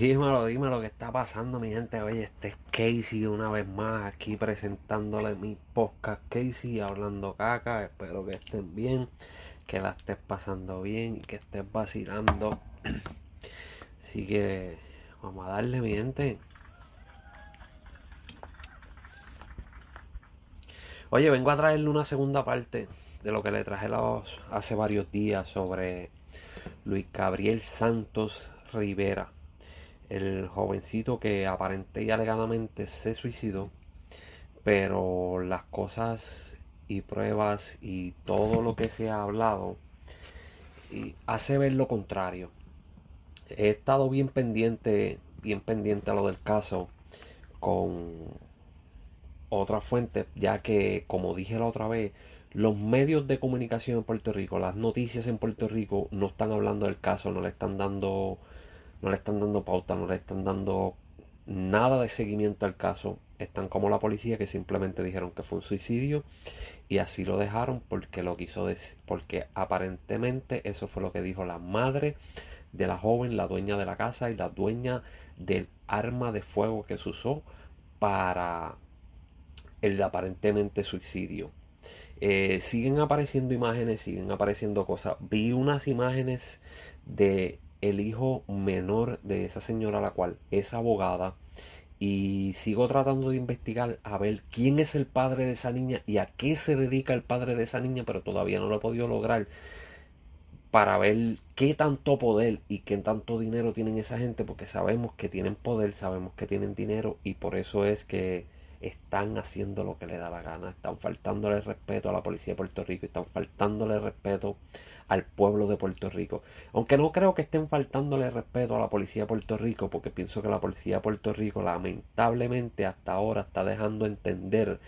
Dímelo, dímelo, ¿qué está pasando, mi gente? Oye, este es Casey una vez más aquí presentándole mi podcast Casey hablando caca. Espero que estén bien, que la estés pasando bien y que estés vacilando. Así que vamos a darle, mi gente. Oye, vengo a traerle una segunda parte de lo que le traje hace varios días sobre Luis Gabriel Santos Rivera el jovencito que aparente y alegadamente se suicidó, pero las cosas y pruebas y todo lo que se ha hablado y hace ver lo contrario. He estado bien pendiente, bien pendiente a lo del caso con otra fuente, ya que como dije la otra vez, los medios de comunicación en Puerto Rico, las noticias en Puerto Rico no están hablando del caso, no le están dando no le están dando pauta, no le están dando nada de seguimiento al caso. Están como la policía que simplemente dijeron que fue un suicidio y así lo dejaron porque lo quiso decir, porque aparentemente eso fue lo que dijo la madre de la joven, la dueña de la casa y la dueña del arma de fuego que se usó para el aparentemente suicidio. Eh, siguen apareciendo imágenes, siguen apareciendo cosas. Vi unas imágenes de el hijo menor de esa señora, la cual es abogada, y sigo tratando de investigar a ver quién es el padre de esa niña y a qué se dedica el padre de esa niña, pero todavía no lo he podido lograr para ver qué tanto poder y qué tanto dinero tienen esa gente, porque sabemos que tienen poder, sabemos que tienen dinero y por eso es que están haciendo lo que le da la gana, están faltándole respeto a la policía de Puerto Rico, están faltándole respeto al pueblo de Puerto Rico. Aunque no creo que estén faltándole respeto a la policía de Puerto Rico, porque pienso que la policía de Puerto Rico lamentablemente hasta ahora está dejando entender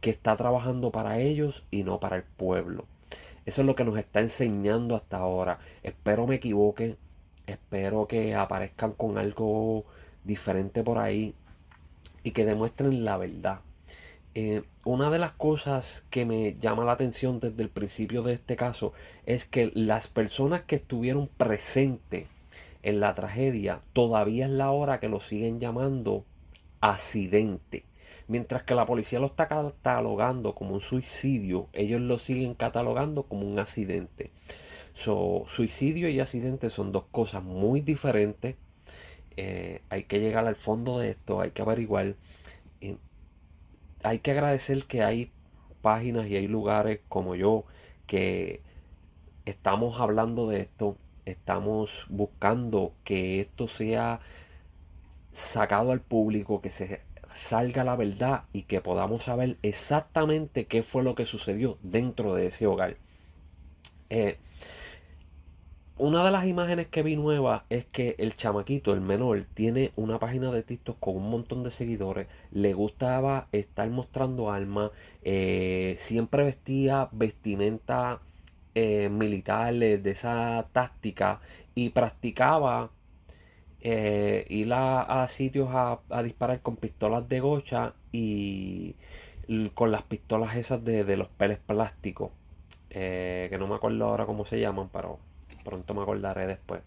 que está trabajando para ellos y no para el pueblo. Eso es lo que nos está enseñando hasta ahora. Espero me equivoque, espero que aparezcan con algo diferente por ahí y que demuestren la verdad. Eh, una de las cosas que me llama la atención desde el principio de este caso es que las personas que estuvieron presentes en la tragedia todavía es la hora que lo siguen llamando accidente. Mientras que la policía lo está catalogando como un suicidio, ellos lo siguen catalogando como un accidente. suicidio y accidente son dos cosas muy diferentes. Eh, hay que llegar al fondo de esto, hay que averiguar hay que agradecer que hay páginas y hay lugares como yo que estamos hablando de esto, estamos buscando que esto sea sacado al público, que se salga la verdad y que podamos saber exactamente qué fue lo que sucedió dentro de ese hogar. Eh, una de las imágenes que vi nueva es que el chamaquito, el menor, tiene una página de TikTok con un montón de seguidores. Le gustaba estar mostrando armas. Eh, siempre vestía vestimenta eh, militares de esa táctica y practicaba eh, ir a, sitios a, disparar con pistolas de gocha y con las pistolas esas de, de los peles plásticos. que no me acuerdo ahora cómo se llaman, pero pronto me acordaré después.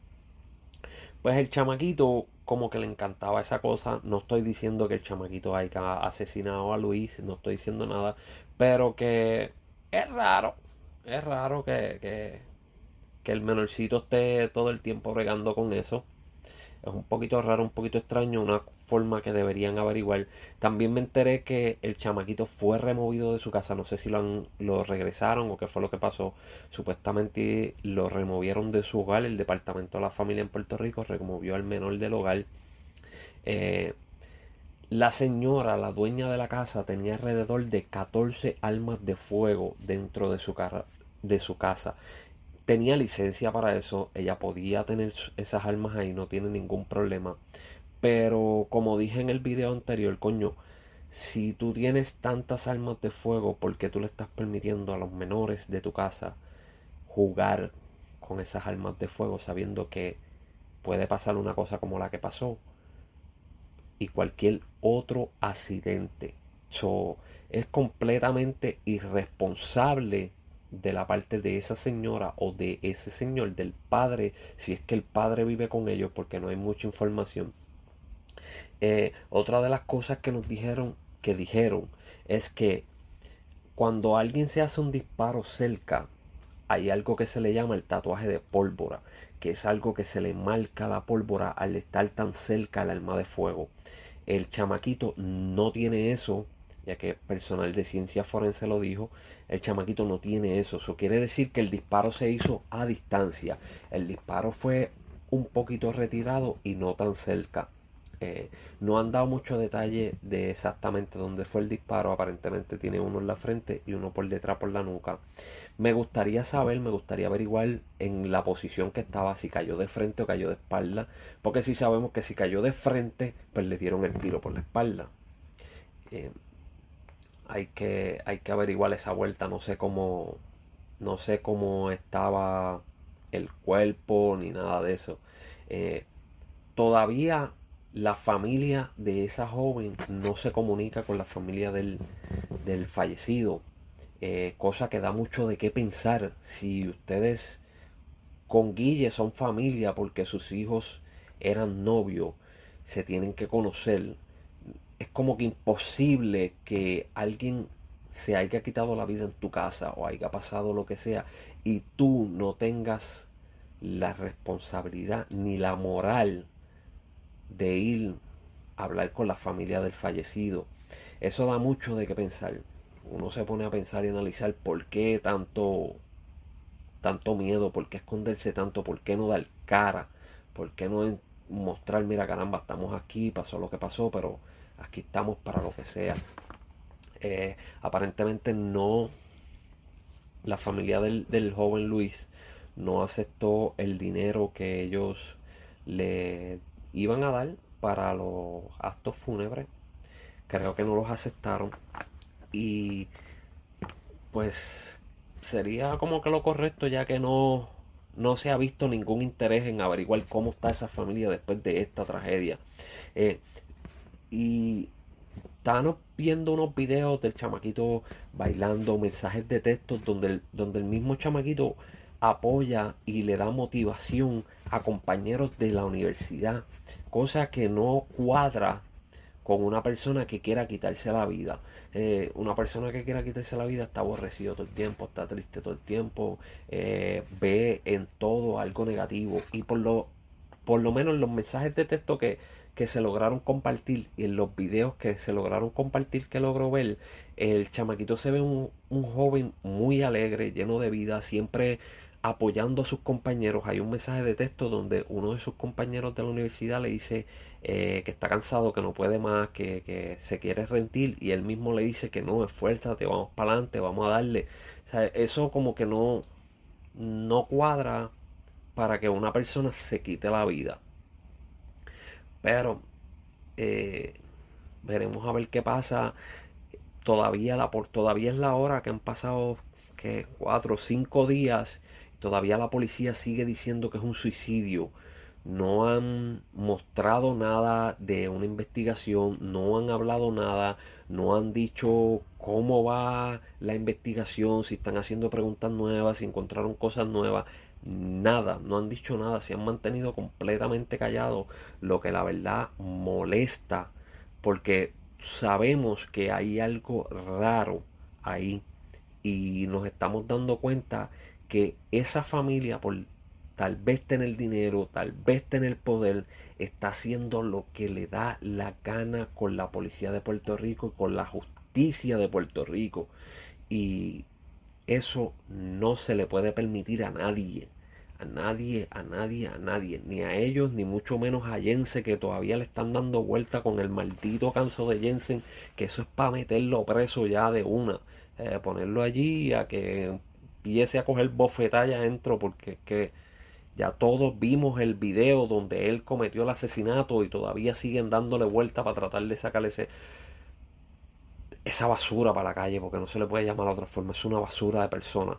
Pues el chamaquito como que le encantaba esa cosa. No estoy diciendo que el chamaquito haya asesinado a Luis, no estoy diciendo nada, pero que es raro, es raro que, que, que el menorcito esté todo el tiempo regando con eso. Es un poquito raro, un poquito extraño, una forma que deberían averiguar. También me enteré que el chamaquito fue removido de su casa. No sé si lo, han, lo regresaron o qué fue lo que pasó. Supuestamente lo removieron de su hogar. El departamento de la familia en Puerto Rico removió al menor del hogar. Eh, la señora, la dueña de la casa, tenía alrededor de 14 armas de fuego dentro de su, de su casa tenía licencia para eso, ella podía tener esas armas ahí, no tiene ningún problema. Pero como dije en el video anterior, coño, si tú tienes tantas armas de fuego, ¿por qué tú le estás permitiendo a los menores de tu casa jugar con esas armas de fuego sabiendo que puede pasar una cosa como la que pasó y cualquier otro accidente? So, es completamente irresponsable de la parte de esa señora o de ese señor, del padre, si es que el padre vive con ellos, porque no hay mucha información, Eh, otra de las cosas que nos dijeron, que dijeron, es que cuando alguien se hace un disparo cerca, hay algo que se le llama el tatuaje de pólvora, que es algo que se le marca la pólvora al estar tan cerca al arma de fuego. El chamaquito no tiene eso, ya que personal de ciencia forense lo dijo, el chamaquito no tiene eso. Eso quiere decir que el disparo se hizo a distancia. El disparo fue un poquito retirado y no tan cerca. Eh, no han dado mucho detalle de exactamente dónde fue el disparo. Aparentemente tiene uno en la frente y uno por detrás por la nuca. Me gustaría saber, me gustaría averiguar en la posición que estaba, si cayó de frente o cayó de espalda. Porque si sabemos que si cayó de frente, pues le dieron el tiro por la espalda. Eh, hay que, hay que averiguar esa vuelta. No sé cómo, no sé cómo estaba el cuerpo ni nada de eso. Eh, todavía la familia de esa joven no se comunica con la familia del, del fallecido. Eh, cosa que da mucho de qué pensar. Si ustedes con Guille son familia porque sus hijos eran novios, se tienen que conocer es como que imposible que alguien se haya quitado la vida en tu casa o haya pasado lo que sea y tú no tengas la responsabilidad ni la moral de ir a hablar con la familia del fallecido. Eso da mucho de qué pensar. Uno se pone a pensar y analizar por qué tanto tanto miedo, por qué esconderse tanto, por qué no dar cara, por qué no mostrar, mira caramba, estamos aquí, pasó lo que pasó, pero aquí estamos para lo que sea. Eh, aparentemente no, la familia del, joven Luis no aceptó el dinero que ellos le iban a dar para los actos fúnebres. Creo que no los aceptaron. Y pues sería como que lo correcto ya que no, no se ha visto ningún interés en averiguar cómo está esa familia después de esta tragedia. Eh, y estábamos viendo unos videos del chamaquito bailando, mensajes de texto donde el, donde el mismo chamaquito apoya y le da motivación a compañeros de la universidad, cosa que no cuadra con una persona que quiera quitarse la vida. Eh, una persona que quiera quitarse la vida está aborrecido todo el tiempo, está triste todo el tiempo, eh, ve en todo algo negativo y por lo, por lo menos los mensajes de texto que, que se lograron compartir y en los videos que se lograron compartir que logró ver, el chamaquito se ve un, joven muy alegre, lleno de vida, siempre apoyando a sus compañeros. Hay un mensaje de texto donde uno de sus compañeros de la universidad le dice eh, que está cansado, que no puede más, que, se quiere rendir y él mismo le dice que no, esfuérzate, vamos para adelante, vamos a darle. eso como que no, no cuadra para que una persona se quite la vida. Pero eh, veremos a ver qué pasa. Todavía, la, todavía es la hora que han pasado que cuatro o cinco días. Todavía la policía sigue diciendo que es un suicidio. No han mostrado nada de una investigación, no han hablado nada, no han dicho cómo va la investigación, si están haciendo preguntas nuevas, si encontraron cosas nuevas nada, no han dicho nada, se han mantenido completamente callados, lo que la verdad molesta, porque sabemos que hay algo raro ahí y nos estamos dando cuenta que esa familia por tal vez tener dinero, tal vez tener poder, está haciendo lo que le da la gana con la policía de Puerto Rico y con la justicia de Puerto Rico. Y eso no se le puede permitir a nadie a nadie, a nadie, a nadie, ni a ellos, ni mucho menos a Jensen, que todavía le están dando vuelta con el maldito canso de Jensen, que eso es para meterlo preso ya de una, eh, ponerlo allí a que empiece a coger bofetalla adentro, porque es que ya todos vimos el video donde él cometió el asesinato y todavía siguen dándole vuelta para tratar de sacarle ese, esa basura para la calle, porque no se le puede llamar de otra forma, es una basura de persona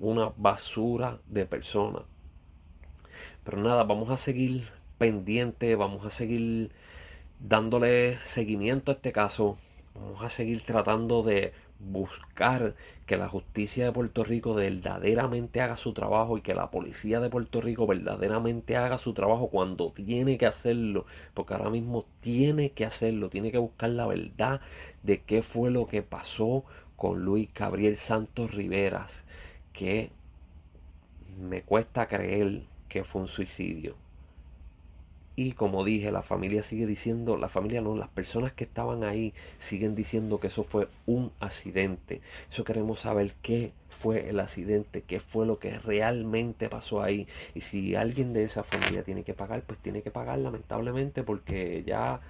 una basura de personas. Pero nada, vamos a seguir pendiente, vamos a seguir dándole seguimiento a este caso, vamos a seguir tratando de buscar que la justicia de Puerto Rico verdaderamente haga su trabajo y que la policía de Puerto Rico verdaderamente haga su trabajo cuando tiene que hacerlo, porque ahora mismo tiene que hacerlo, tiene que buscar la verdad de qué fue lo que pasó con Luis Gabriel Santos Riveras, que me cuesta creer que fue un suicidio. Y como dije, la familia sigue diciendo, la familia no, las personas que estaban ahí siguen diciendo que eso fue un accidente. Eso queremos saber qué fue el accidente, qué fue lo que realmente pasó ahí. Y si alguien de esa familia tiene que pagar, pues tiene que pagar lamentablemente porque ya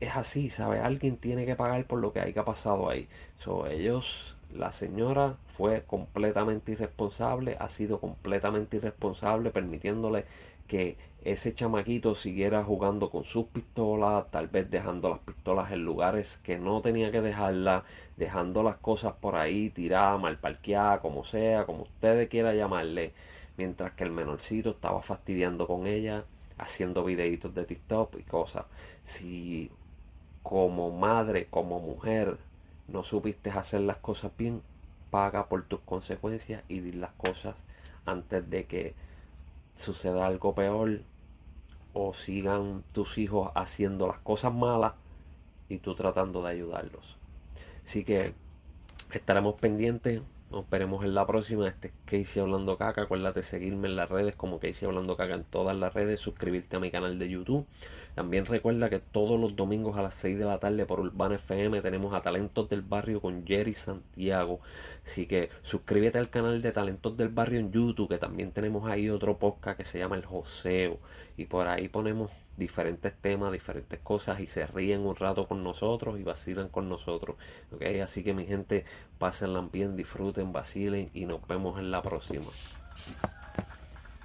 es así, ¿sabe? Alguien tiene que pagar por lo que haya pasado ahí. So, ellos, la señora fue completamente irresponsable, ha sido completamente irresponsable permitiéndole que ese chamaquito siguiera jugando con sus pistolas, tal vez dejando las pistolas en lugares que no tenía que dejarlas, dejando las cosas por ahí tiradas, mal parqueadas, como sea, como ustedes quiera llamarle, mientras que el menorcito estaba fastidiando con ella, haciendo videitos de TikTok y cosas. Si como madre, como mujer, no supiste hacer las cosas bien, paga por tus consecuencias y di las cosas antes de que suceda algo peor o sigan tus hijos haciendo las cosas malas y tú tratando de ayudarlos. Así que estaremos pendientes. Nos veremos en la próxima. Este es Casey Hablando Caca. Acuérdate seguirme en las redes como Casey Hablando Caca en todas las redes. Suscribirte a mi canal de YouTube. También recuerda que todos los domingos a las 6 de la tarde por Urbana FM tenemos a Talentos del Barrio con Jerry Santiago. Así que suscríbete al canal de Talentos del Barrio en YouTube, que también tenemos ahí otro podcast que se llama El Joseo. Y por ahí ponemos diferentes temas, diferentes cosas y se ríen un rato con nosotros y vacilan con nosotros. ¿okay? Así que mi gente, pásenla bien, disfruten, vacilen y nos vemos en la próxima.